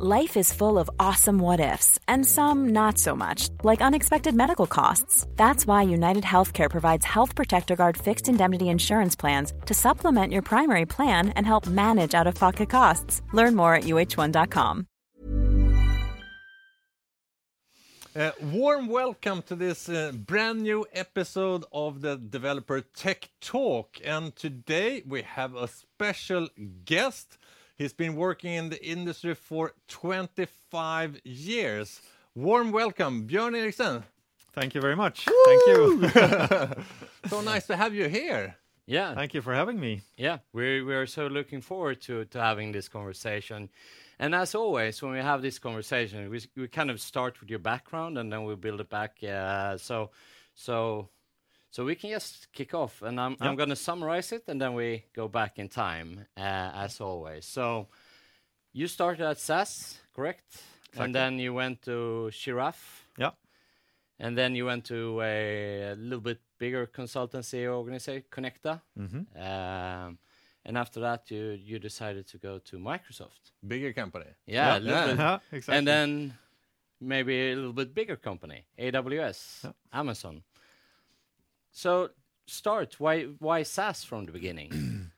Life is full of awesome what ifs, and some not so much, like unexpected medical costs. That's why United Healthcare provides Health Protector Guard fixed indemnity insurance plans to supplement your primary plan and help manage out of pocket costs. Learn more at uh1.com. Uh, warm welcome to this uh, brand new episode of the Developer Tech Talk. And today we have a special guest. He's been working in the industry for 25 years. Warm welcome, Björn Eriksen. Thank you very much. Thank you. so nice to have you here. Yeah. Thank you for having me. Yeah, we we are so looking forward to to having this conversation. And as always, when we have this conversation, we we kind of start with your background and then we build it back. Uh, so so so we can just kick off, and I'm, I'm going to summarize it, and then we go back in time, uh, as always. So you started at SAS, correct? Exactly. And then you went to Giraffe. Yeah. And then you went to a, a little bit bigger consultancy organization, Connecta. Mm-hmm. Um, and after that, you you decided to go to Microsoft. Bigger company. Yeah, a little yeah. Yeah, exactly. And then maybe a little bit bigger company, AWS, Yeah. Amazon. So start. Why why SAS from the beginning?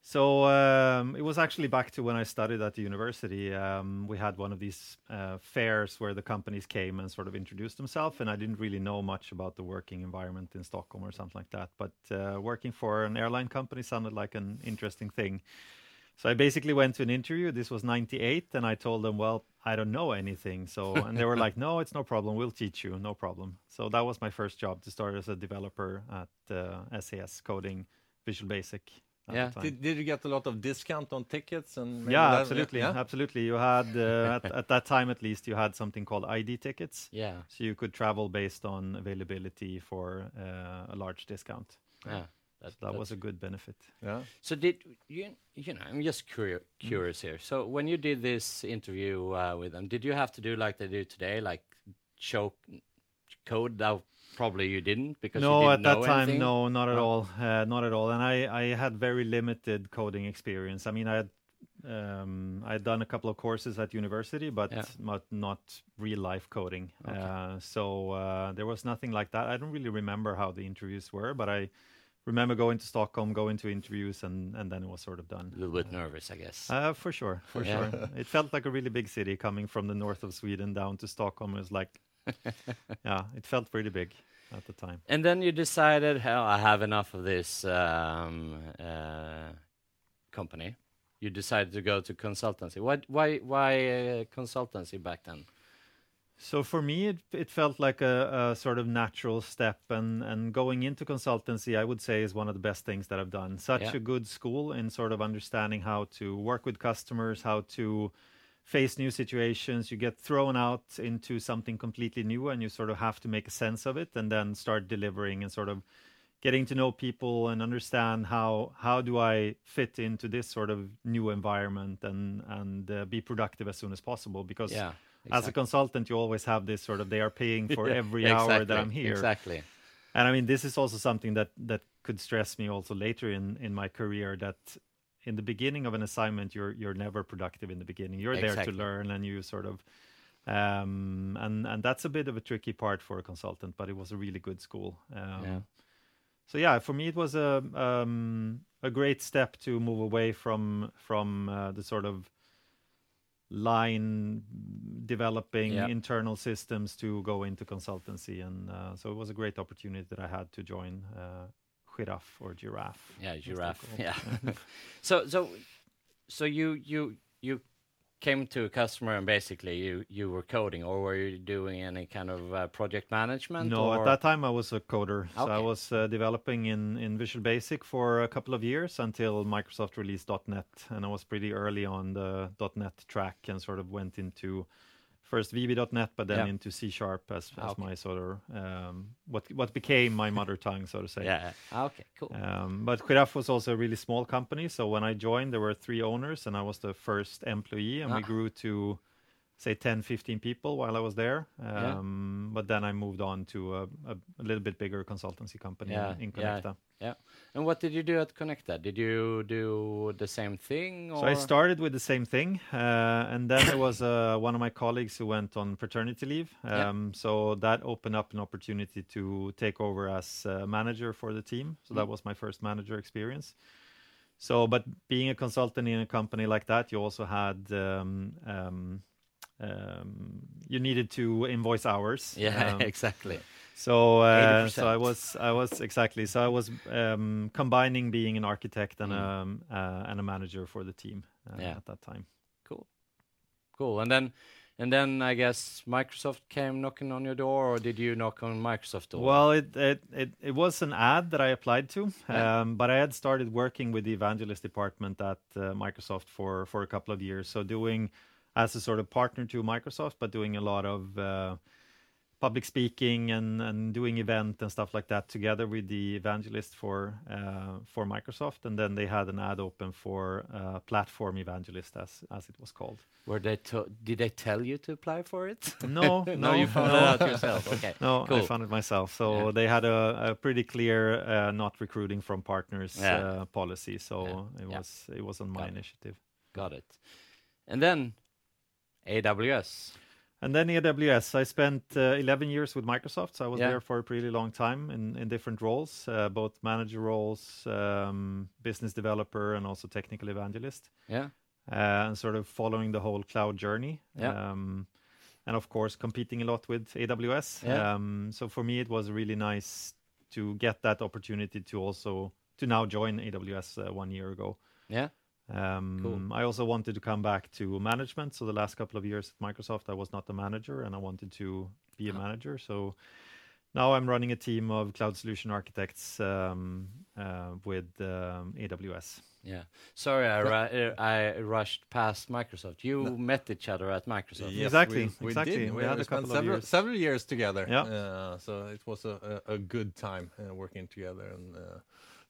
So um, it was actually back to when I studied at the university. Um, we had one of these uh, fairs where the companies came and sort of introduced themselves, and I didn't really know much about the working environment in Stockholm or something like that. But uh, working for an airline company sounded like an interesting thing. So I basically went to an interview. This was '98, and I told them, "Well, I don't know anything." So, and they were like, "No, it's no problem. We'll teach you. No problem." So that was my first job to start as a developer at uh, SAS, coding Visual Basic. Yeah. Did, did you get a lot of discount on tickets and yeah, that- absolutely, yeah? absolutely. You had uh, at, at that time at least you had something called ID tickets, yeah, so you could travel based on availability for uh, a large discount. yeah. So that was a good benefit. Yeah. So did you? You know, I'm just curious, curious here. So when you did this interview uh, with them, did you have to do like they do today, like show code? That probably you didn't because you no, didn't at that time, anything? no, not at Oh. all, uh, not at all. And I, I had very limited coding experience. I mean, I had, um, I had done a couple of courses at university, but Yeah. not not real life coding. Okay. Uh, so uh, there was nothing like that. I don't really remember how the interviews were, but I remember going to Stockholm, going to interviews, and and then it was sort of done. A little bit nervous, I guess. Uh, for sure, for Yeah. sure. It felt like a really big city coming from the north of Sweden down to Stockholm. It was like, yeah, it felt pretty big at the time. And then you decided, hell, I have enough of this um, uh, company. You decided to go to consultancy. Why, why, why uh, consultancy back then? So for me, it, it felt like a, a sort of natural step, and, and going into consultancy, I would say, is one of the best things that I've done. Such Yeah. a good school in sort of understanding how to work with customers, how to face new situations. You get thrown out into something completely new, and you sort of have to make a sense of it, and then start delivering and sort of getting to know people and understand how how do I fit into this sort of new environment and and uh, be productive as soon as possible because Yeah, as a consultant, you always have this sort of they are paying for Yeah, every hour that I'm here. Exactly. And I mean, this is also something that that could stress me also later in in my career. That in the beginning of an assignment, you're you're never productive in the beginning. You're there to learn, and you sort of. Um, and and that's a bit of a tricky part for a consultant, but it was a really good school. Um, Yeah. So yeah, for me it was a um, a great step to move away from from uh, the sort of line developing Yeah. internal systems to go into consultancy, and uh, so it was a great opportunity that I had to join uh, Giraffe or Giraffe. Yeah, giraffe. Yeah. so so so you you you came to a customer and basically you you were coding or were you doing any kind of uh, project management? No, or? at that time I was a coder. So I was uh, developing in, in Visual Basic for a couple of years until Microsoft released .NET, and I was pretty early on the .NET track and sort of went into first VB.NET, but then Yeah. into C Sharp as, as Okay. my sort of um, what what became my mother tongue, so to say. Yeah. Ah, okay. Cool. Um, but Giraffe was also a really small company, so when I joined, there were three owners, and I was the first employee, and we Ah. grew to say 10 15 people while i was there Yeah. um, but then i moved on to a, a, a little bit bigger consultancy company Yeah, in, in yeah. connecta Yeah. And what did you do at Connecta? Did you do the same thing? Or? so i started with the same thing uh, and then there was uh, one of my colleagues who went on paternity leave Yeah. um, so that opened up an opportunity to take over as manager for the team so that Mm. was my first manager experience so but being a consultant in a company like that you also had um, um, you needed to invoice hours Yeah, um, exactly. so uh, so I was I was exactly so I was um, combining being an architect and Mm. um, uh, and a manager for the team uh, Yeah. at that time. Cool. Cool. And then and then I guess Microsoft came knocking on your door or did you knock on Microsoft door? Well, it, it it it was an ad that I applied to, Yeah. um, but I had started working with the evangelist department at uh, Microsoft for for a couple of years. So doing as a sort of partner to Microsoft, but doing a lot of uh, public speaking and and doing event and stuff like that together with the evangelist for uh, for Microsoft. And then they had an ad open for uh, platform evangelist, as as it was called. Were they to- did they tell you to apply for it? No, no, you found no. it out yourself. Okay. No, cool. I found it myself. So Yeah. they had a, a pretty clear uh, not recruiting from partners Yeah. uh, policy. So Yeah. it was it was on my Got it. initiative. Got it. And then AWS. And then AWS, I spent uh, 11 years with Microsoft. So I was Yeah. there for a pretty long time in, in different roles, uh, both manager roles, um, business developer, and also technical evangelist, Yeah. uh, and sort of following the whole cloud journey. Yeah. Um, and of course, competing a lot with AWS. Yeah. Um, so for me, it was really nice to get that opportunity to also to now join AWS uh, one year ago. Yeah. Um, Cool. I also wanted to come back to management. So the last couple of years at Microsoft, I was not a manager, and I wanted to be a manager. So now I'm running a team of cloud solution architects um, uh, with um, AWS. Yeah. Sorry, I, ru- uh, I rushed past Microsoft. You met each other at Microsoft. Yes, Exactly, we, we exactly. Did. We We, had we a spent couple of several, years. several years together. Yeah. Uh, so it was a, a, a good time uh, working together, and uh, that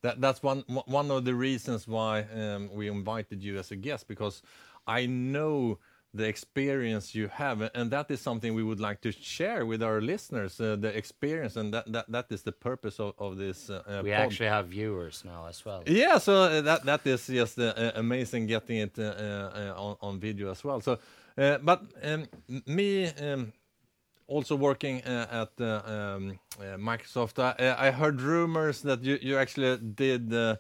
that's one one of the reasons why um, we invited you as a guest because I know the experience you have, and that is something we would like to share with our listeners. Uh, the experience, and that, that that is the purpose of, of this. Uh, uh, We actually have viewers now as well. Yeah, so that that is just amazing getting it uh, uh, on on video as well. So, uh, but um, me um, also working uh, at uh, um, uh, Microsoft, I, I heard rumors that you you actually did. Uh,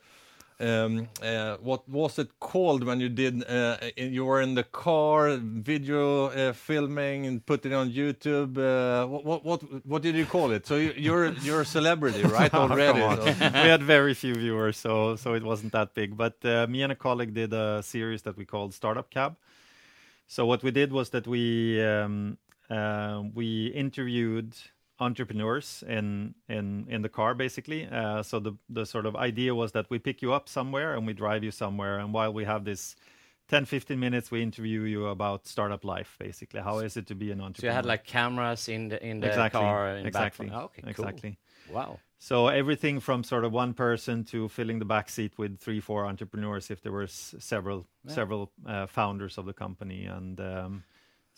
um, uh, what was it called when you did? Uh, in- you were in the car, video uh, filming, and put it on YouTube. Uh, what, what what what did you call it? So you, you're you're a celebrity, right? Oh, Already. on. so- we had very few viewers, so so it wasn't that big. But uh, me and a colleague did a series that we called Startup Cab. So what we did was that we um, uh, we interviewed entrepreneurs in in in the car basically uh, so the the sort of idea was that we pick you up somewhere and we drive you somewhere and while we have this 10 15 minutes we interview you about startup life basically how is it to be an entrepreneur So you had like cameras in the in the exactly car in exactly back. Oh, okay, cool. exactly Wow. so everything from sort of one person to filling the back seat with three, four entrepreneurs, if there were s- several Yeah. several uh, founders of the company, and um,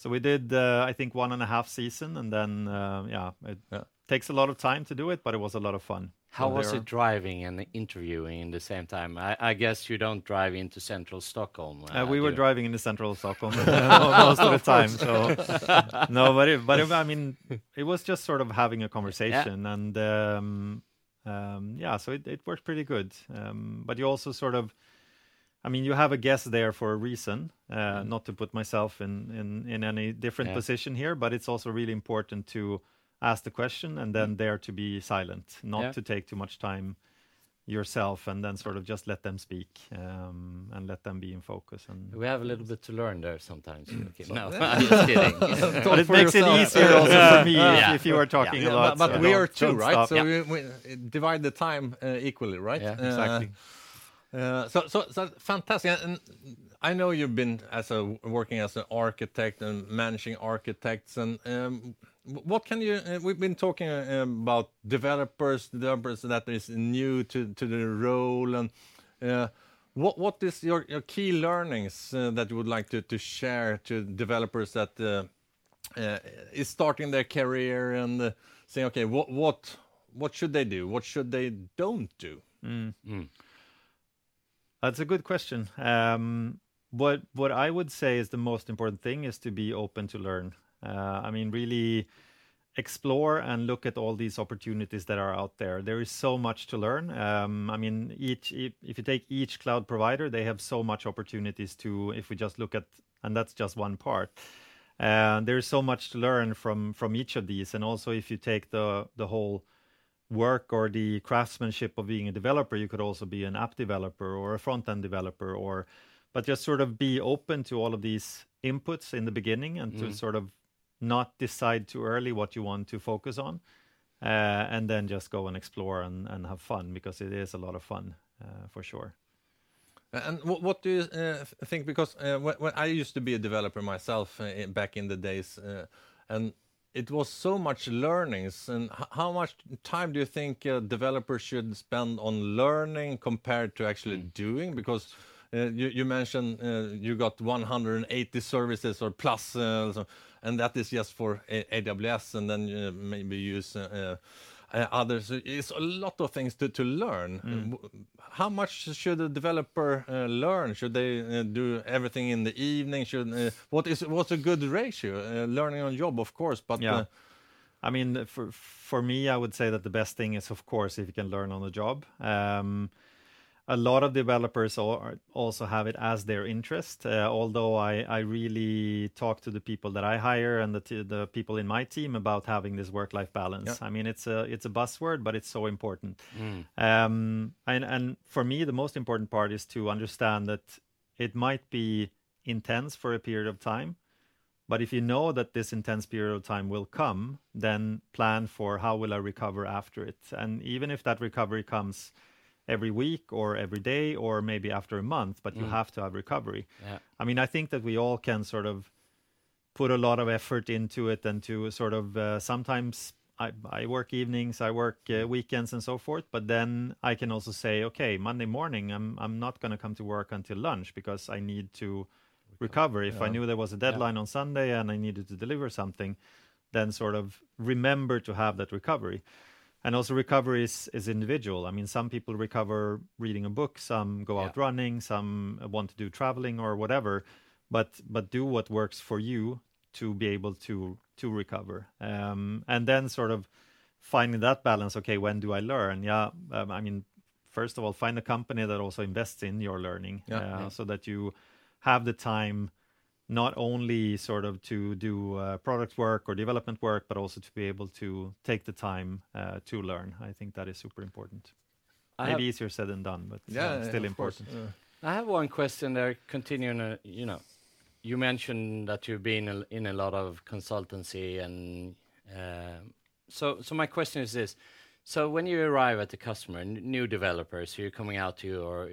so we did uh, I think one and a half season, and then uh, yeah, it Yeah. takes a lot of time to do it, but it was a lot of fun. How So was it driving and interviewing in the same time? I, I guess you don't drive into central Stockholm. Uh, we were you? driving in the central Stockholm uh, most of the time. So no, but it, but it, I mean, it was just sort of having a conversation, and um, um, yeah, so it, it worked pretty good. Um, but you also sort of, I mean, you have a guess there for a reason. Uh, not to put myself in in in any different Yeah. position here, but it's also really important to ask the question and then dare to be silent, not Yeah. to take too much time yourself and then sort of just let them speak um, and let them be in focus and We have a little bit to learn there sometimes. Okay, no, I'm just kidding. but it for makes it easier also for me if, Yeah. if you are talking Yeah, a lot. but, but so we are two, right? stop. So Yeah. we, we divide the time uh, equally, right? Yeah. Uh, exactly. Uh, so, so, so fantastic. And I know you've been as a working as an architect and managing architects. And um, what can you? Uh, we've been talking uh, about developers, developers that is new to to the role. And uh, what what is your, your key learnings uh, that you would like to, to share to developers that uh, uh, is starting their career and uh, saying, okay, what what what should they do? What should they don't do? That's a good question. Um, what what I would say is the most important thing is to be open to learn. Uh, I mean, really explore and look at all these opportunities that are out there. There is so much to learn. Um, I mean, each if, you take each cloud provider, they have so much opportunities to. If we just look at, and that's just one part. Uh, there's so much to learn from from each of these, and also if you take the the whole work or the craftsmanship of being a developer, you could also be an app developer or a front end developer, or but just sort of be open to all of these inputs in the beginning and to sort of not decide too early what you want to focus on, uh, and then just go and explore and, and have fun because it is a lot of fun uh, for sure. And what, what do you uh, think? Because uh, when, when I used to be a developer myself uh, back in the days, uh, and it was so much learnings. And how much time do you think a developer should spend on learning compared to actually doing? Because uh, you, you mentioned uh, you got 180 services or plus, uh, and that is just for A- AWS, and then uh, maybe use. Uh, others. It's a lot of things to, to learn. W- How much should a developer uh, learn? Should they uh, do everything in the evening? Should uh, what is what's a good ratio? Uh, learning on job, of course, but Yeah. uh, I mean, for for me, I would say that the best thing is, of course, if you can learn on the job. Um, a lot of developers also have it as their interest. Uh, although I, I really talk to the people that I hire and the t- the people in my team about having this work life balance. I mean, it's a it's a buzzword, but it's so important. Um, and and for me, the most important part is to understand that it might be intense for a period of time, but if you know that this intense period of time will come, then plan for how will I recover after it. And even if that recovery comes every week or every day or maybe after a month, but you have to have recovery. Yeah. I mean, I think that we all can sort of put a lot of effort into it and to sort of uh, sometimes I, I work evenings, I work uh, weekends and so forth, but then I can also say, okay, Monday morning, I'm, I'm not going to come to work until lunch because I need to recover. If I knew there was a deadline on Sunday and I needed to deliver something, then sort of remember to have that recovery. And also recovery is, is individual. I mean, some people recover reading a book, some go out running, some want to do traveling or whatever. But but do what works for you to be able to to recover. Um, and then sort of finding that balance. Okay, when do I learn? Yeah, um, I mean, first of all, find a company that also invests in your learning, Yeah. uh, so that you have the time not only sort of to do uh, product work or development work, but also to be able to take the time uh, to learn. I think that is super important. I Maybe have- easier said than done, but uh, yeah, still of important. I have one question there. Continuing, uh, you know, you mentioned that you've been a- in a lot of consultancy, and um so so my question is this: so when you arrive at the customer, new developers who are coming out to you or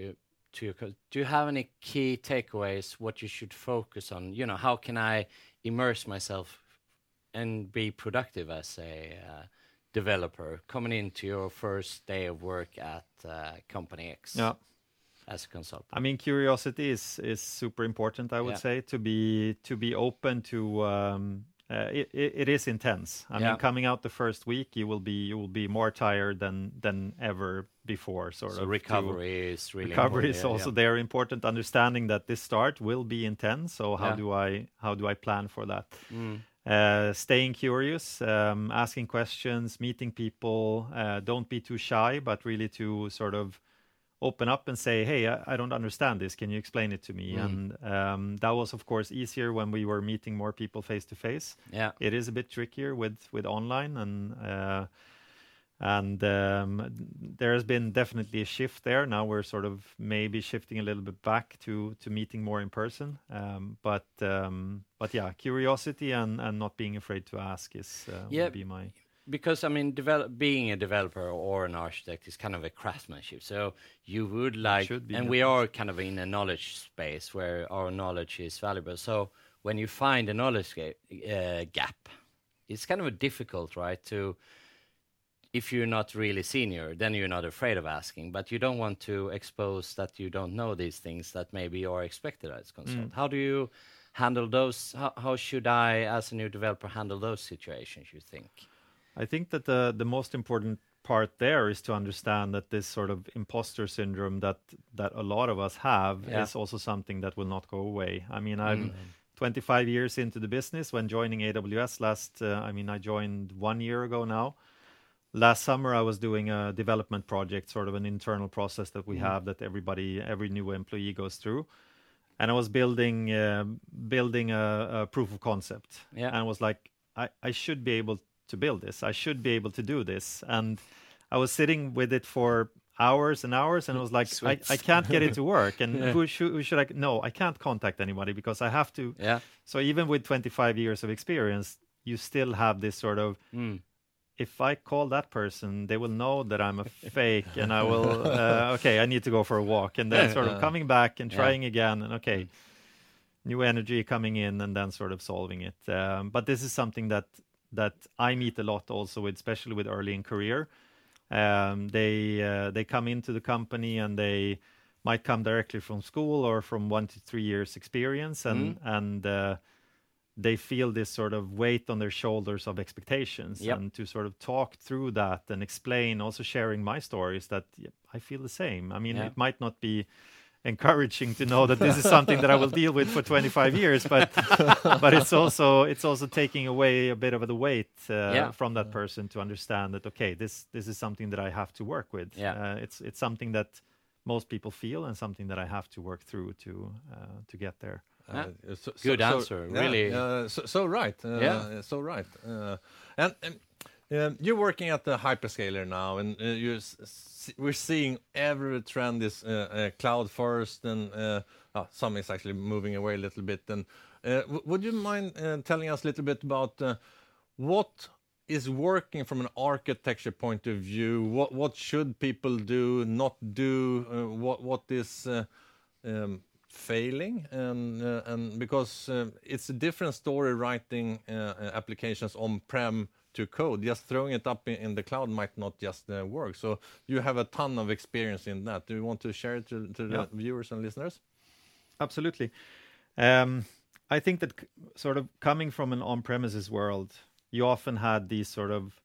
to your, do you have any key takeaways? What you should focus on? You know, how can I immerse myself and be productive as a uh, developer coming into your first day of work at uh, company X? Yeah. as a consultant. I mean, curiosity is is super important. I would Yeah. say to be to be open to. Um, it, it, is intense. I Yeah. mean, coming out the first week, you will be you will be more tired than than ever before. Sort So of to- recovery is really recovery is also yeah. there important. Understanding that this start will be intense. So how Yeah. do I how do I plan for that? Mm. Uh, staying curious, um, asking questions, meeting people. Uh, don't be too shy, but really to sort of open up and say, "Hey, I, I don't understand this. Can you explain it to me?" Mm. And um, that was, of course, easier when we were meeting more people face to face. Yeah. It is a bit trickier with with online, and uh, and um, there has been definitely a shift there. Now we're sort of maybe shifting a little bit back to to meeting more in person. Um, but um, but yeah, curiosity and and not being afraid to ask is uh, Yeah. be my Because I mean, develop, being a developer or an architect is kind of a craftsmanship. So you would like, be, and we are kind of in a knowledge space where our knowledge is valuable. So when you find a knowledge ga- uh, gap, it's kind of a difficult, right? To if you're not really senior, then you're not afraid of asking, but you don't want to expose that you don't know these things that maybe are expected as consultant. How do you handle those? How, how should I, as a new developer, handle those situations? You think? I think that the the most important part there is to understand that this sort of imposter syndrome that that a lot of us have Yeah. is also something that will not go away. I mean, I'm 25 years into the business when joining AWS last. Uh, I mean, I joined one year ago now. Last summer, I was doing a development project, sort of an internal process that we have that everybody, every new employee goes through. And I was building uh, building a, a proof of concept. Yeah. And I was like, I, I should be able to build this. I should be able to do this. And I was sitting with it for hours and hours, and I was like, I, I can't get it to work. And Yeah. who, should, who should I? No, I can't contact anybody because I have to. Yeah. So even with 25 years of experience, you still have this sort of. Mm. If I call that person, they will know that I'm a fake, and I will. Uh, okay, I need to go for a walk, and then sort of coming back and Yeah. trying again, and okay, new energy coming in, and then sort of solving it. Um, but this is something that that I meet a lot also with, especially with early in career. Um, they uh, they come into the company and they might come directly from school or from one to three years experience, and and uh, they feel this sort of weight on their shoulders of expectations, Yep. and to sort of talk through that and explain, also sharing my stories that I feel the same. I mean, Yeah. it might not be encouraging to know that this is something that I will deal with for 25 years, but but it's also it's also taking away a bit of the weight uh, Yeah. from that person to understand that okay, this this is something that I have to work with. Yeah. Uh, it's it's something that most people feel and something that I have to work through to uh, to get there. Yeah. Uh, so- Good so- answer, yeah, really. uh, so, so right. Uh, Yeah. So right. Uh, and um, you're working at the hyperscaler now, and uh, we're seeing every trend is uh, uh, cloud first, and oh, some is actually moving away a little bit. And uh, would you mind uh, telling us a little bit about what is working from an architecture point of view? What what should people do, not do? What what is um, failing and uh, and because uh, it's a different story writing uh, applications on prem to code. Just throwing it up in, in the cloud might not just uh, work. So you have a ton of experience in that. Do you want to share it to, to the viewers and listeners? Absolutely. Um, I think that sort of coming from an on-premises world, you often had these sort of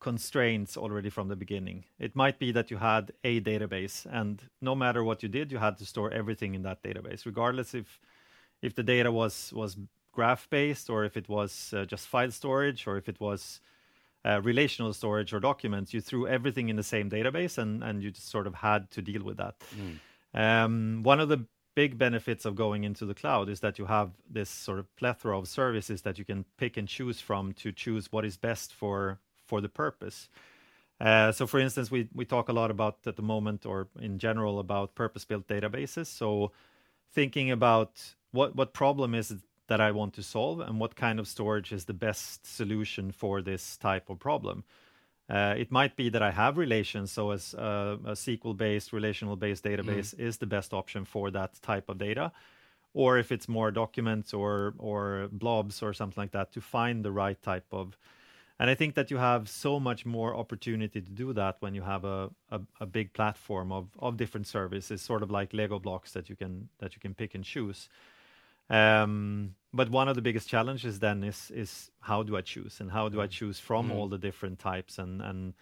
constraints already from the beginning. It might be that you had a database, and no matter what you did, you had to store everything in that database, regardless if if the data was was graph-based or if it was uh, just file storage or if it was uh, relational storage or documents. You threw everything in the same database, and and you just sort of had to deal with that. Um, one of the big benefits of going into the cloud is that you have this sort of plethora of services that you can pick and choose from to choose what is best for for the purpose. Uh, so, for instance, we we talk a lot about at the moment, or in general, about purpose-built databases. So, thinking about what what problem is it that I want to solve, and what kind of storage is the best solution for this type of problem. Uh, it might be that I have relations, so as uh, a SQL-based, relational-based database is the best option for that type of data, or if it's more documents or or blobs or something like that, to find the right type of. And I think that you have so much more opportunity to do that when you have a, a, a big platform of, of different services, sort of like Lego blocks that you can that you can pick and choose. Um, but one of the biggest challenges then is is how do I choose? And how do I choose from all the different types? And and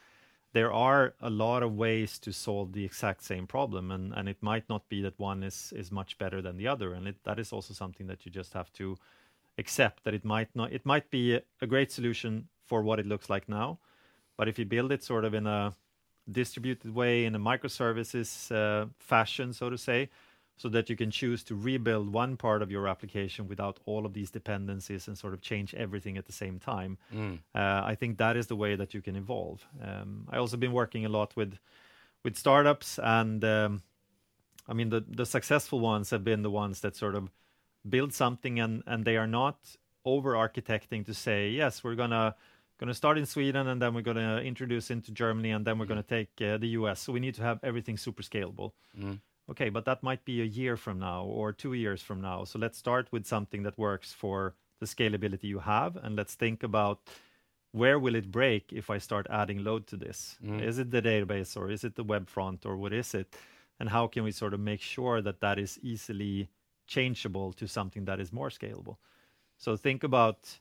there are a lot of ways to solve the exact same problem. And and it might not be that one is is much better than the other. And it, that is also something that you just have to accept that it might not it might be a, a great solution for what it looks like now. But if you build it sort of in a distributed way in a microservices uh, fashion so to say so that you can choose to rebuild one part of your application without all of these dependencies and sort of change everything at the same time. Uh, I think that is the way that you can evolve. Um, I also been working a lot with with startups, and um, I mean the the successful ones have been the ones that sort of build something and and they are not over architecting to say yes we're gonna going to start in Sweden and then we're going to introduce into Germany and then we're going to take uh, the US. So we need to have everything super scalable. Okay, but that might be a year from now or two years from now. So let's start with something that works for the scalability you have and let's think about where will it break if I start adding load to this? Mm. Is it the database or is it the web front or what is it? And how can we sort of make sure that that is easily changeable to something that is more scalable? So think about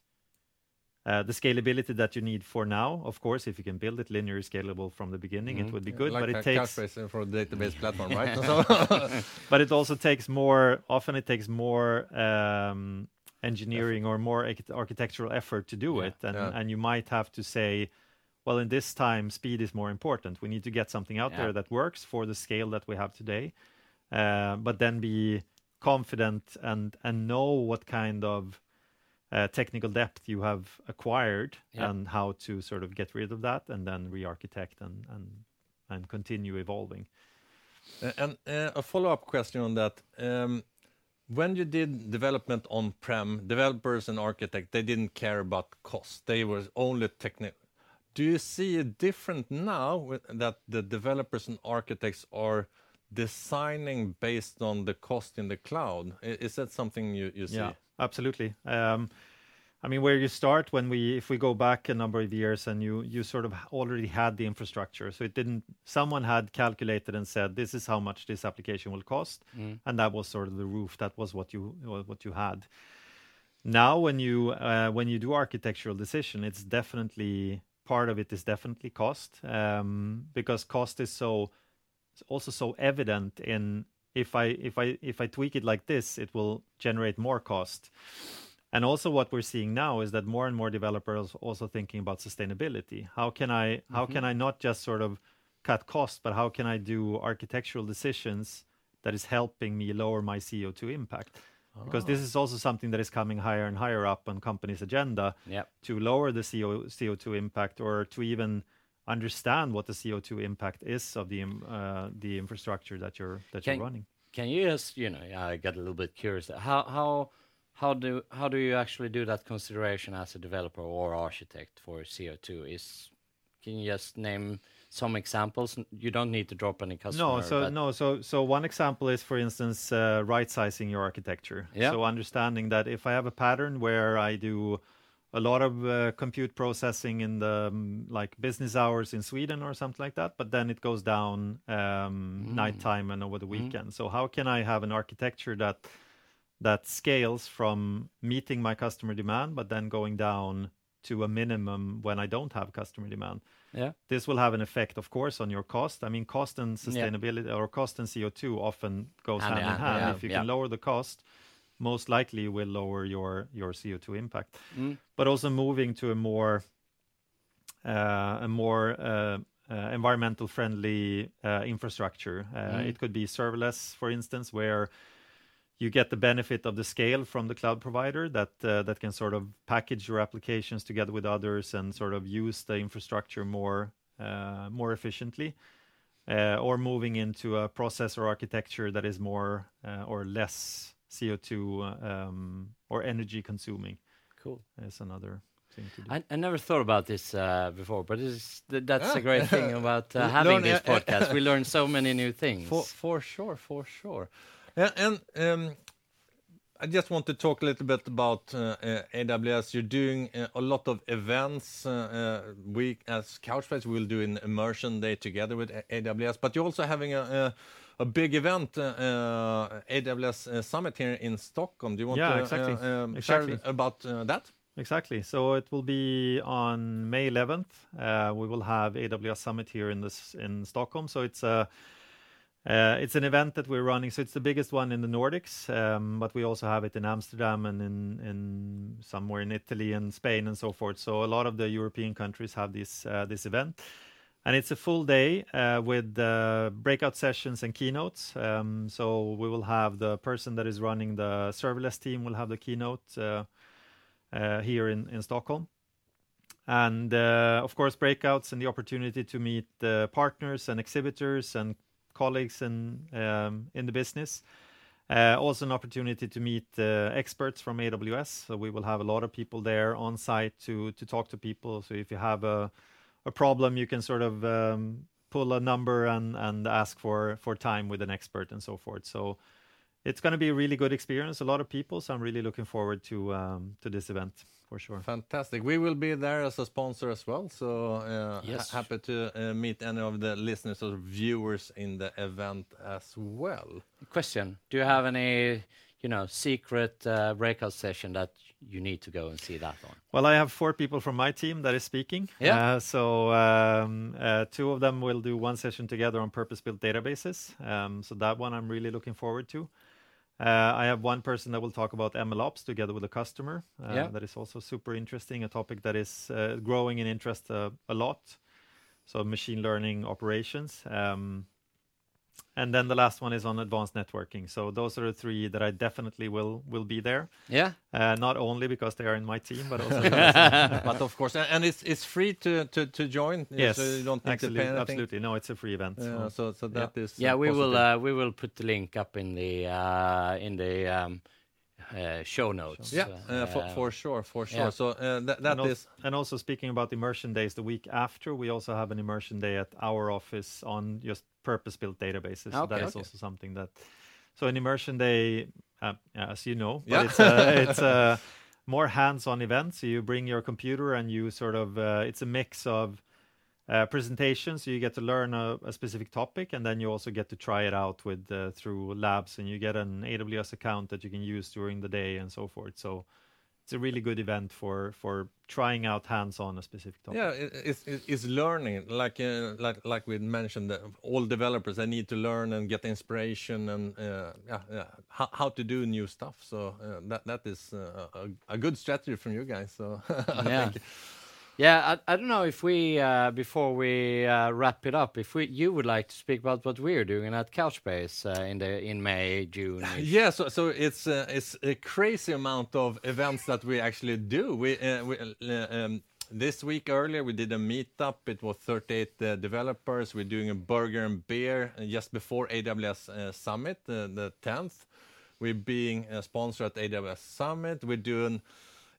the scalability that you need for now. Of course, if you can build it linear scalable from the beginning, it would be good. but it takes, Couchbase for a database platform, right? So- but it also takes more. Often, it takes more um, engineering or more archi- architectural effort to do it, and yeah. and you might have to say, well, in this time, speed is more important. We need to get something out Yeah. there that works for the scale that we have today, uh, but then be confident and and know what kind of uh, technical depth you have acquired Yeah. and how to sort of get rid of that and then re-architect and and and continue evolving. Uh, And uh, a follow-up question on that. Um, When you did development on-prem, developers and architects, they didn't care about cost. They were only technical. Do you see a different now that the developers and architects are designing based on the cost in the cloud. Is that something you you see? Yeah, absolutely. Um, I mean, where you start when we, if we go back a number of years and you you sort of already had the infrastructure, so it didn't. Someone had calculated and said, "This is how much this application will cost," and that was sort of the roof. That was what you what you had. Now, when you uh, when you do architectural decision, it's definitely part of it is definitely cost um, because cost is so it's also so evident in if I if I if I tweak it like this, it will generate more cost. And also what we're seeing now is that more and more developers also thinking about sustainability. How can I how mm-hmm. can I not just sort of cut costs, but how can I do architectural decisions that is helping me lower my CO2 impact? Because this oh. is also something that is coming higher and higher up on companies' agenda Yep. to lower the CO, CO2 impact or to even understand what the CO2 impact is of the uh, the infrastructure that you're that Can- you're running. Can you just, you know, I got a little bit curious. How how how do how do you actually do that consideration as a developer or architect for CO2? Is can you just name some examples? You don't need to drop any customer. No, so no, so so one example is, for instance, uh, right sizing your architecture. Yeah. So understanding that if I have a pattern where I do a lot of uh, compute processing in the um, like business hours in Sweden or something like that, but then it goes down um, nighttime and over the weekend. So how can I have an architecture that that scales from meeting my customer demand, but then going down to a minimum when I don't have customer demand? yeah. this will have an effect, of course, on your cost. I mean, cost and Yeah. sustainability or cost and CO2 often goes Hand in hand, hand. yeah, If you yeah. can lower the cost, most likely will lower your your CO2 impact. Mm. But also moving to a more uh, a more uh, uh, environmental friendly uh, infrastructure. Uh, Mm. It could be serverless, for instance, where you get the benefit of the scale from the cloud provider that uh, that can sort of package your applications together with others and sort of use the infrastructure more uh, more efficiently, uh, or moving into a processor architecture that is more uh, or less CO2 um, or energy consuming Cool. is another thing to do. I, I never thought about this uh, before, but it's, th- that's a Ah. great thing about uh, having learn, this podcast. we learn so many new things. For for sure, for sure. And, and um, I just want to talk a little bit about uh, uh, AWS. You're doing uh, a lot of events. Uh, uh, we, as Couchbase, will do an immersion day together with AWS. But you're also having a a, a big event, uh, uh, AWS uh, Summit here in Stockholm. Do you want Yeah, to exactly. uh, um, Exactly. share about uh, that? Exactly. So it will be on May 11th. Uh, we will have AWS Summit here in this in Stockholm. So it's a uh, it's an event that we're running. So it's the biggest one in the Nordics, um, but we also have it in Amsterdam and in somewhere in Italy and Spain and so forth. So a lot of the European countries have this uh, this event. And it's a full day uh, with uh, breakout sessions and keynotes. Um, so we will have the person that is running the serverless team will have the keynote uh, uh, here in, in Stockholm. And uh, of course, breakouts and the opportunity to meet uh, partners and exhibitors and colleagues in, um, in the business. Uh, also, an opportunity to meet uh, experts from AWS. So, we will have a lot of people there on site to, to talk to people. So, if you have a, a problem, you can sort of um, pull a number and, ask for, for time with an expert and so forth. So, it's going to be a really good experience. A lot of people, so I'm really looking forward to um, to this event. For sure. Fantastic. We will be there as a sponsor as well. So uh, ha- Yes. happy to uh, meet any of the listeners or viewers in the event as well. Question: Do you have any, you know, secret uh, breakout session that you need to go and see that on? Well, I have four people from my team that is speaking. Yeah. Uh, so um, uh, two of them will do one session together on purpose-built databases. Um, so that one I'm really looking forward to. Uh, I have one person that will talk about MLOps together with a customer. Uh, Yeah. That is also super interesting, a topic that is uh, growing in interest uh, a lot. So machine learning operations. Um, and then the last one is on advanced networking. So those are the three that I definitely will will be there. Yeah. Uh, not only because they are in my team, but also but of course, and- and it's it's free to to, to join. yes, so you don't need absolutely, to pay anything. absolutely. No, it's a free event. Uh, so- so so that is Yeah, uh, we will. Uh, we will put the link up in the uh, in the um, uh, show notes. yeah, uh, for, uh, for sure, for sure. yeah. So uh, that that and, al- is and also speaking about immersion days, the week after we also have an immersion day at our office on just purpose-built databases. So that is Okay. also something that. So an immersion day, uh, as you know, but Yeah. it's a, it's a more hands-on event. So you bring your computer and you sort of uh, it's a mix of uh, presentations. So you get to learn a, a specific topic, and then you also get to try it out with uh, through labs, and you get an AWS account that you can use during the day and so forth. So it's a really good event for for trying out hands-on a specific topic. yeah, it, it's it- it's learning. Like uh, like like we mentioned, that all developers they need to learn and get inspiration and uh, yeah, yeah how, how to do new stuff. So uh, that that is uh, a, a good strategy from you guys. So I Yeah. Yeah, I, I don't know if we uh, before we uh, wrap it up, if we you would like to speak about what we're doing at Couchbase uh, in the in May June. Yeah, so so it's uh, it's a crazy amount of events that we actually do. We, uh, we uh, um, this week earlier we did a meetup. It was 38 uh, developers. We're doing a burger and beer uh, just before AWS uh, Summit, uh, the 10th. We're being a sponsor at AWS Summit. We're doing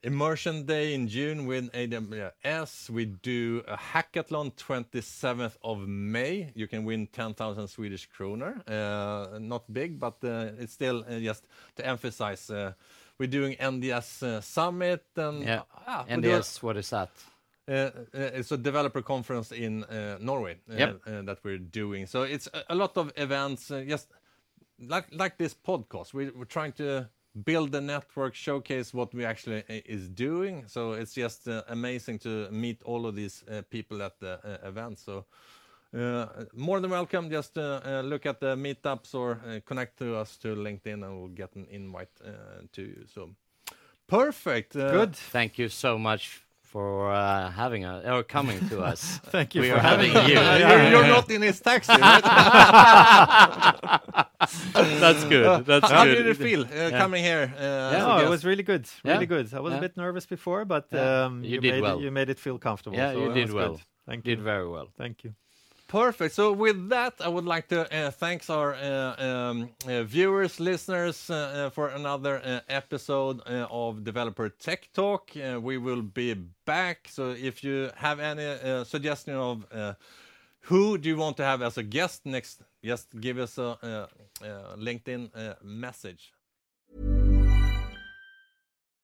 Immersion Day in June with AWS. We do a hackathon 27th of May. You can win 10,000 Swedish kroner. Uh, not big, but uh, it's still uh, just to emphasize. Uh, we're doing NDC uh, Summit and Yeah, ah, we do NDC, what is that? uh, uh, it's a developer conference in uh, Norway uh, Yep. uh, that we're doing. So it's a, a lot of events, uh, just like like this podcast. We, we're trying to build the network, showcase what we actually uh, is doing. So it's just uh, amazing to meet all of these uh, people at the uh, event. So. Uh, more than welcome. Just uh, look at the meetups or connect to us to LinkedIn, and we'll get an invite to you. So, perfect. Good. Thank you so much for uh, having us or coming to us. Thank you We for are having having you. you're, you're not in his taxi, right? That's good. That's How good. did it feel uh, coming here? Uh, as a No, it was really good. Really Yeah. good. I was Yeah. a bit nervous before, but Yeah. um, You did made well. It, you made it feel comfortable. Yeah, so you did well. good. Thank Did you. very well. Thank you. Perfect. So with that, I would like to uh, thanks our uh, um, uh, viewers, listeners uh, uh, for another uh, episode of Developer Tech Talk. We will be back. So if you have any suggestion of who do you want to have as a guest next, just give us a, uh uh LinkedIn message.